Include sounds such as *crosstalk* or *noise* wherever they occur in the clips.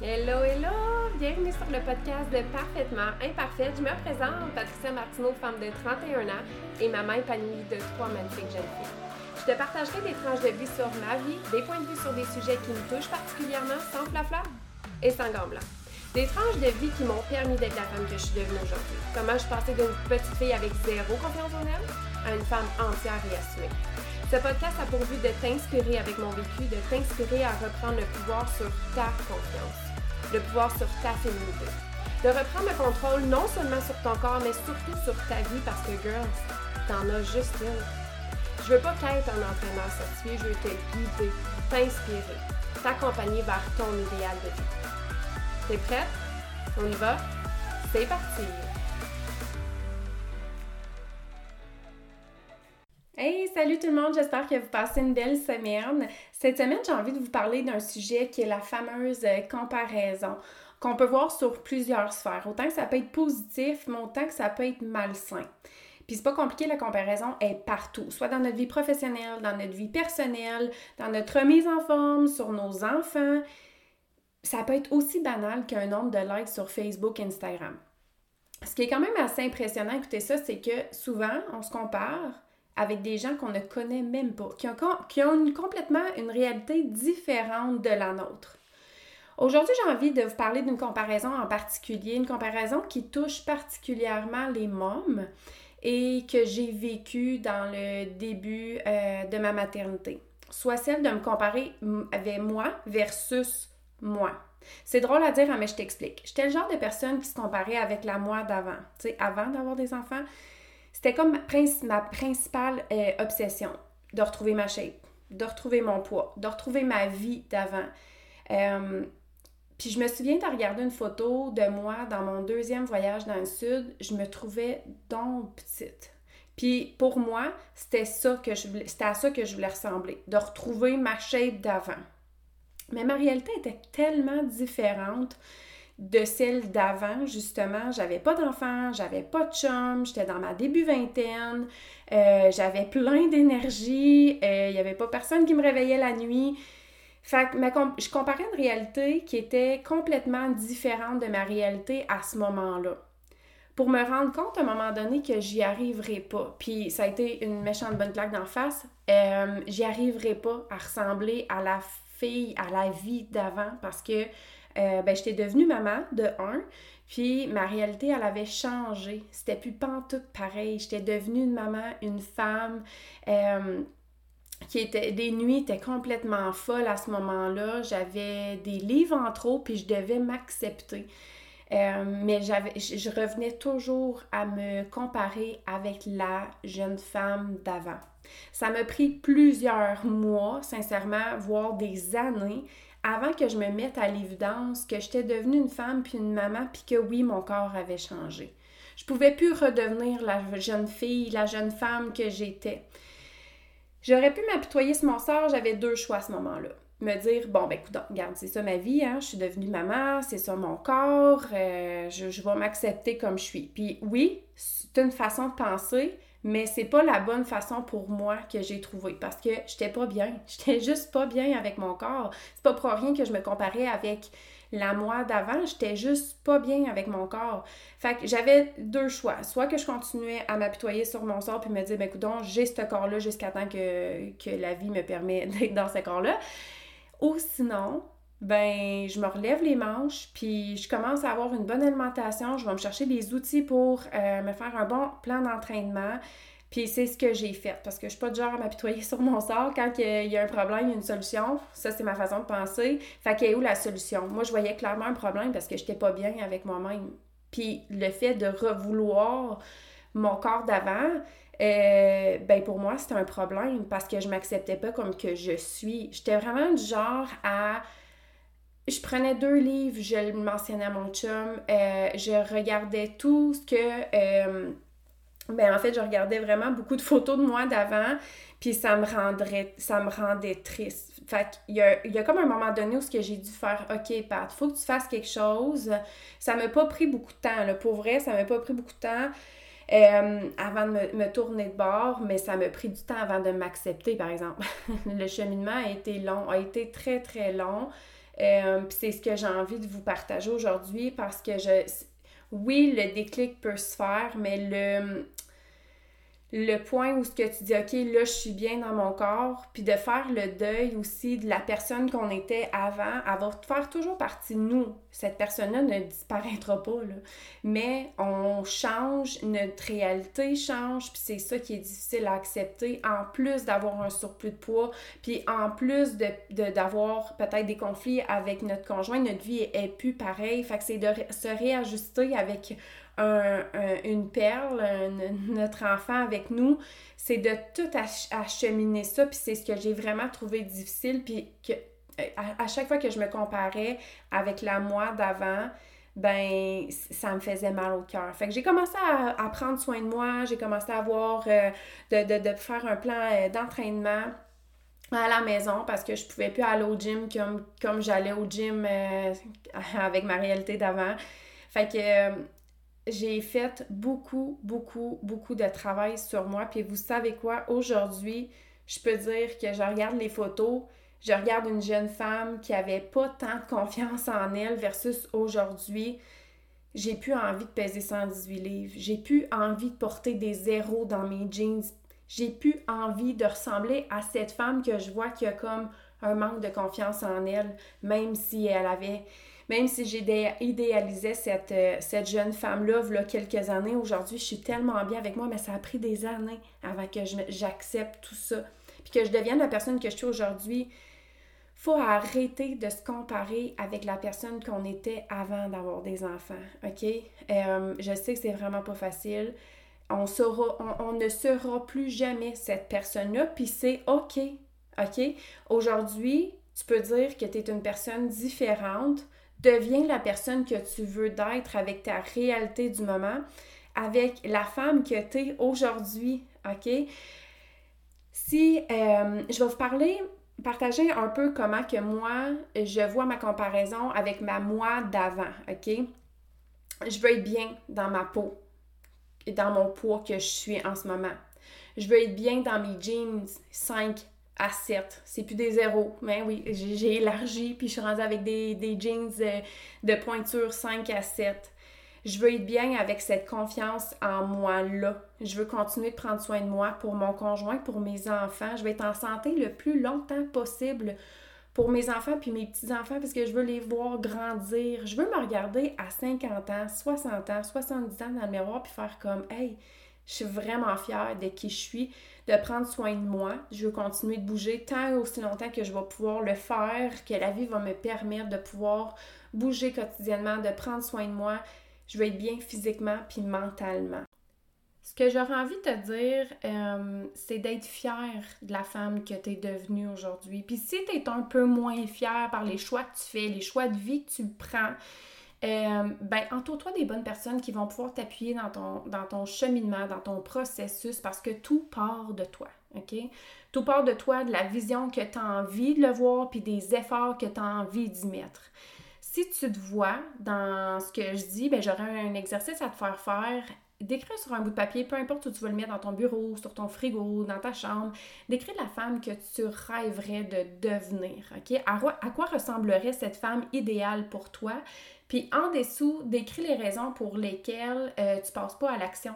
Hello, hello! Bienvenue sur le podcast de Parfaitement Imparfaite. Je me présente, Patricia Martineau, femme de 31 ans et maman épanouie de trois magnifiques jeunes filles. Je te partagerai des tranches de vie sur ma vie, des points de vue sur des sujets qui me touchent particulièrement sans flafla et sans gants. Des tranches de vie qui m'ont permis d'être la femme que je suis devenue aujourd'hui. Comment je passée d'une petite fille avec zéro confiance en elle à une femme entière et assumée. Ce podcast a pour but de t'inspirer avec mon vécu, de t'inspirer à reprendre le pouvoir sur ta confiance le pouvoir sur ta féminité. De reprendre le contrôle non seulement sur ton corps, mais surtout sur ta vie parce que, girls, t'en as juste une. Je veux pas qu'être un entraîneur certifié, je veux te guider, t'inspirer, t'accompagner vers ton idéal de vie. T'es prête? On y va? C'est parti! Salut tout le monde, j'espère que vous passez une belle semaine. Cette semaine, j'ai envie de vous parler d'un sujet qui est la fameuse euh, comparaison qu'on peut voir sur plusieurs sphères. Autant que ça peut être positif, mais autant que ça peut être malsain. Puis c'est pas compliqué, la comparaison est partout, soit dans notre vie professionnelle, dans notre vie personnelle, dans notre remise en forme, sur nos enfants. Ça peut être aussi banal qu'un nombre de likes sur Facebook, Instagram. Ce qui est quand même assez impressionnant, écoutez ça, c'est que souvent, on se compare avec des gens qu'on ne connaît même pas, qui ont, qui complètement une réalité différente de la nôtre. Aujourd'hui, j'ai envie de vous parler d'une comparaison en particulier, une comparaison qui touche particulièrement les mômes et que j'ai vécu dans le début euh, de ma maternité. Soit celle de me comparer avec moi versus moi. C'est drôle à dire, hein, mais je t'explique. J'étais le genre de personne qui se comparait avec la moi d'avant. Tu sais, avant d'avoir des enfants, c'était comme ma, principale euh, obsession de retrouver ma shape, de retrouver mon poids, de retrouver ma vie d'avant. Euh, puis je me souviens de regarder une photo de moi dans mon deuxième voyage dans le sud, je me trouvais donc petite. Puis pour moi, c'était ça que je c'était à ça que je voulais ressembler, de retrouver ma shape d'avant. Mais ma réalité était tellement différente de celle d'avant, justement. J'avais pas d'enfant, j'avais pas de chum, j'étais dans ma début vingtaine, euh, j'avais plein d'énergie, euh, il y avait pas personne qui me réveillait la nuit. Fait que je comparais une réalité qui était complètement différente de ma réalité à ce moment-là. Pour me rendre compte à un moment donné que j'y arriverais pas, puis ça a été une méchante bonne claque d'en face, euh, j'y arriverais pas à ressembler à la fille, à la vie d'avant parce que euh, ben, j'étais devenue maman de un, puis ma réalité, elle avait changé. C'était plus pantoute pareil. J'étais devenue une maman, une femme. Euh, qui était des nuits étaient complètement folles à ce moment-là. J'avais des livres en trop, puis je devais m'accepter. Euh, mais je revenais toujours à me comparer avec la jeune femme d'avant. Ça m'a pris plusieurs mois, sincèrement, voire des années, avant que je me mette à l'évidence que j'étais devenue une femme puis une maman puis que oui, mon corps avait changé. Je pouvais plus redevenir la jeune fille, la jeune femme que j'étais. J'aurais pu m'apitoyer sur mon sort, j'avais deux choix à ce moment-là. Me dire, bon, ben écoute, regarde, c'est ça ma vie, hein, je suis devenue maman, c'est ça mon corps, euh, je, je vais m'accepter comme je suis. Puis oui, c'est une façon de penser, mais c'est pas la bonne façon pour moi que j'ai trouvé parce que j'étais pas bien. *laughs* J'étais juste pas bien avec mon corps. C'est pas pour rien que je me comparais avec la moi d'avant, j'étais juste pas bien avec mon corps. Fait que j'avais deux choix. Soit que je continuais à m'apitoyer sur mon sort puis me dire, ben écoute, j'ai ce corps-là jusqu'à temps que, que la vie me permet *laughs* d'être dans ce corps-là. Ou sinon, ben je me relève les manches, puis je commence à avoir une bonne alimentation, je vais me chercher des outils pour euh, me faire un bon plan d'entraînement. Puis c'est ce que j'ai fait, parce que je suis pas du genre à m'apitoyer *laughs* sur mon sort. Quand il y a un problème, il y a une solution. Ça, c'est ma façon de penser. Fait qu'est où la solution? Moi, je voyais clairement un problème parce que j'étais pas bien avec moi-même. Puis le fait de revouloir mon corps d'avant, euh, ben pour moi, c'était un problème parce que je m'acceptais pas comme que je suis. J'étais vraiment du genre à je prenais deux livres, je le mentionnais à mon chum, euh, je regardais tout ce que... Euh, ben en fait, je regardais vraiment beaucoup de photos de moi d'avant, puis ça me rendrait, ça me rendait triste. Fait qu'il y a, il y a comme un moment donné où ce que j'ai dû faire, OK, Pat, faut que tu fasses quelque chose. Ça m'a pas pris beaucoup de temps, là. Pour vrai, ça m'a pas pris beaucoup de temps. Euh, avant de me, me, tourner de bord, mais ça m'a pris du temps avant de m'accepter, par exemple. *laughs* le cheminement a été long, a été très, très long. Euh, c'est ce que j'ai envie de vous partager aujourd'hui parce que je. Oui, le déclic peut se faire, mais le le point où ce que tu dis OK, là je suis bien dans mon corps, puis de faire le deuil aussi de la personne qu'on était avant, elle va faire toujours partie de nous. Cette personne-là ne disparaîtra pas là. Mais on change, notre réalité change, puis c'est ça qui est difficile à accepter en plus d'avoir un surplus de poids, puis en plus de d'avoir peut-être des conflits avec notre conjoint, notre vie est, est plus pareille, fait que c'est de se réajuster avec une perle, notre enfant avec nous, c'est de tout acheminer ça. Puis c'est ce que j'ai vraiment trouvé difficile. Puis que à, chaque fois que je me comparais avec la moi d'avant, ben ça me faisait mal au cœur. Fait que j'ai commencé à, prendre soin de moi, j'ai commencé à avoir euh, de, faire un plan euh, d'entraînement à la maison parce que je pouvais plus aller au gym comme, comme j'allais au gym euh, avec ma réalité d'avant. Fait que j'ai fait beaucoup, beaucoup, beaucoup de travail sur moi. Puis vous savez quoi? Aujourd'hui, je peux dire que je regarde les photos, je regarde une jeune femme qui avait pas tant de confiance en elle versus aujourd'hui. J'ai plus envie de peser 118 livres. J'ai plus envie de porter des zéros dans mes jeans. J'ai plus envie de ressembler à cette femme que je vois qui a comme un manque de confiance en elle, même si elle avait même si j'idéalisais cette, euh, cette jeune femme-là, quelques années, aujourd'hui, je suis tellement bien avec moi, mais ça a pris des années avant que j'accepte tout ça. Puis que je devienne la personne que je suis aujourd'hui. faut arrêter de se comparer avec la personne qu'on était avant d'avoir des enfants, OK? Euh, je sais que c'est vraiment pas facile. On, on, ne sera plus jamais cette personne-là, puis c'est OK, OK? Aujourd'hui, tu peux dire que tu es une personne différente, Deviens la personne que tu veux d'être avec ta réalité du moment, avec la femme que tu es aujourd'hui, OK? Si euh, je vais vous parler, partager un peu comment que moi, je vois ma comparaison avec ma moi d'avant, OK? Je veux être bien dans ma peau et dans mon poids que je suis en ce moment. Je veux être bien dans mes jeans 5 à 7. C'est plus des zéros. Mais oui, j'ai élargi, puis je suis rendue avec des, jeans euh, de, pointure 5 à 7. Je veux être bien avec cette confiance en moi-là. Je veux continuer de prendre soin de moi pour mon conjoint, pour mes enfants. Je veux être en santé le plus longtemps possible pour mes enfants puis mes petits-enfants parce que je veux les voir grandir. Je veux me regarder à 50 ans, 60 ans, 70 ans dans le miroir puis faire comme Hey, je suis vraiment fière de qui je suis de prendre soin de moi. Je veux continuer de bouger tant et aussi longtemps que je vais pouvoir le faire, que la vie va me permettre de pouvoir bouger quotidiennement, de prendre soin de moi. Je veux être bien physiquement puis mentalement. Ce que j'aurais envie de te dire, euh, c'est d'être fière de la femme que tu es devenue aujourd'hui. Puis si tu es un peu moins fière par les choix que tu fais, les choix de vie que tu prends, euh, ben, entoure-toi des bonnes personnes qui vont pouvoir t'appuyer dans ton, dans cheminement, dans ton processus, parce que tout part de toi, OK? Tout part de toi, de la vision que tu as envie de le voir, puis des efforts que tu as envie d'y mettre. Si tu te vois dans ce que je dis, ben, j'aurais un exercice à te faire faire Décris sur un bout de papier, peu importe où tu vas le mettre, dans ton bureau, sur ton frigo, dans ta chambre, décris la femme que tu rêverais de devenir, OK? À quoi ressemblerait cette femme idéale pour toi? Puis en dessous, décris les raisons pour lesquelles euh, tu passes pas à l'action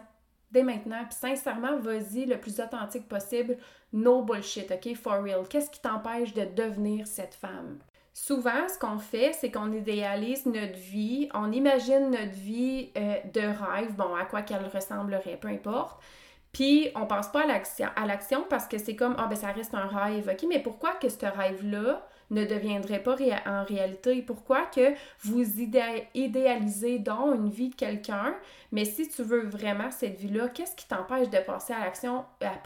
dès maintenant. Puis sincèrement, vas-y le plus authentique possible. No bullshit, OK? For real. Qu'est-ce qui t'empêche de devenir cette femme? Souvent, ce qu'on fait, c'est qu'on idéalise notre vie, on imagine notre vie euh, de rêve, bon, à quoi qu'elle ressemblerait, peu importe. Puis, on passe pas à l'action parce que c'est comme, ah, ben, ça reste un rêve. OK, mais pourquoi que ce rêve-là ne deviendrait pas en réalité? Pourquoi que vous idéalisez donc une vie de quelqu'un, mais si tu veux vraiment cette vie-là, qu'est-ce qui t'empêche de passer à l'action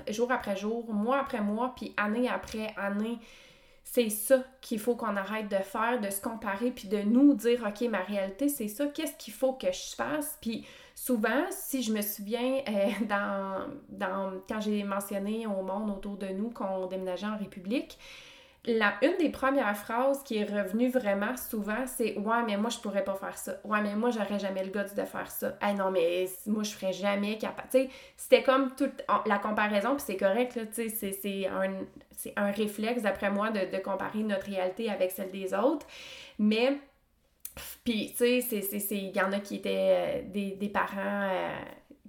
jour après jour, mois après mois, puis année après année? C'est ça qu'il faut qu'on arrête de faire, de se comparer, puis de nous dire, OK, ma réalité, c'est ça, qu'est-ce qu'il faut que je fasse? Puis souvent, si je me souviens, euh, *laughs* quand j'ai mentionné au monde autour de nous qu'on déménageait en République, la, une des premières phrases qui est revenue vraiment souvent, c'est Ouais, mais moi, je pourrais pas faire ça. Ouais, mais moi, j'aurais jamais le goût de faire ça. Ah non, mais moi, je ferais jamais capable. Tu sais, c'était comme toute la comparaison, puis c'est correct, là, tu sais, c'est un, un réflexe, d'après moi, de, de comparer notre réalité avec celle des autres. Mais, puis, tu sais, il y en a qui étaient des, des, parents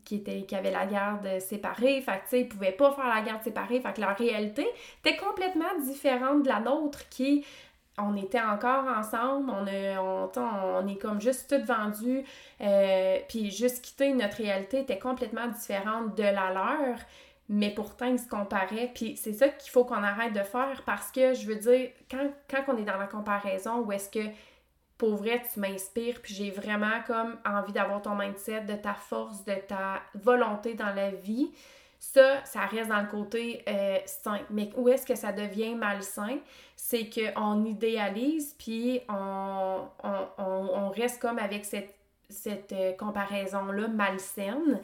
qui, étaient, qui avaient la garde séparée, fait que, tu sais, ils pouvaient pas faire la garde séparée, fait que leur réalité était complètement différente de la nôtre qui on était encore ensemble, on, on, est comme juste tout vendu, euh, puis juste quitté, notre réalité était complètement différente de la leur, mais pourtant ils se comparaient, puis c'est ça qu'il faut qu'on arrête de faire parce que je veux dire, quand, quand on est dans la comparaison, où est-ce que pour vrai tu m'inspires, puis j'ai vraiment comme envie d'avoir ton mindset, de ta force, de ta volonté dans la vie, ça, ça reste dans le côté euh, sain. Mais où est-ce que ça devient malsain? C'est qu'on idéalise, puis on, on, reste comme avec cette, cette euh, comparaison-là malsaine.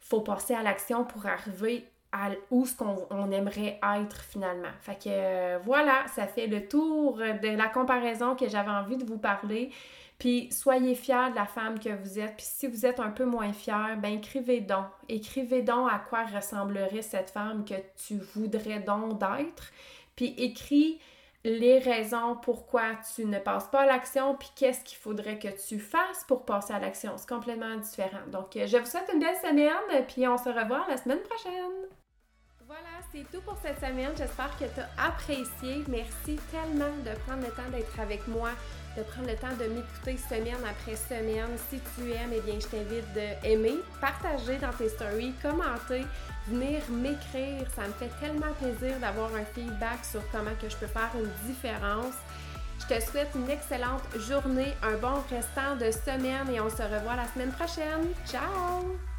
faut passer à l'action pour arriver à où ce qu'on on aimerait être finalement. Fait que euh, voilà, ça fait le tour de la comparaison que j'avais envie de vous parler. Puis soyez fiers de la femme que vous êtes. Puis si vous êtes un peu moins fier, ben écrivez donc. Écrivez donc à quoi ressemblerait cette femme que tu voudrais donc d'être. Puis écris les raisons pourquoi tu ne passes pas à l'action, puis qu'est-ce qu'il faudrait que tu fasses pour passer à l'action. C'est complètement différent. Donc, je vous souhaite une belle semaine, puis on se revoit la semaine prochaine. C'est tout pour cette semaine. J'espère que tu as apprécié. Merci tellement de prendre le temps d'être avec moi de prendre le temps de m'écouter semaine après semaine. Si tu aimes, eh bien, je t'invite d'aimer, partager dans tes stories, commenter, venir m'écrire. Ça me fait tellement plaisir d'avoir un feedback sur comment que je peux faire une différence. Je te souhaite une excellente journée, un bon restant de semaine et on se revoit la semaine prochaine. Ciao!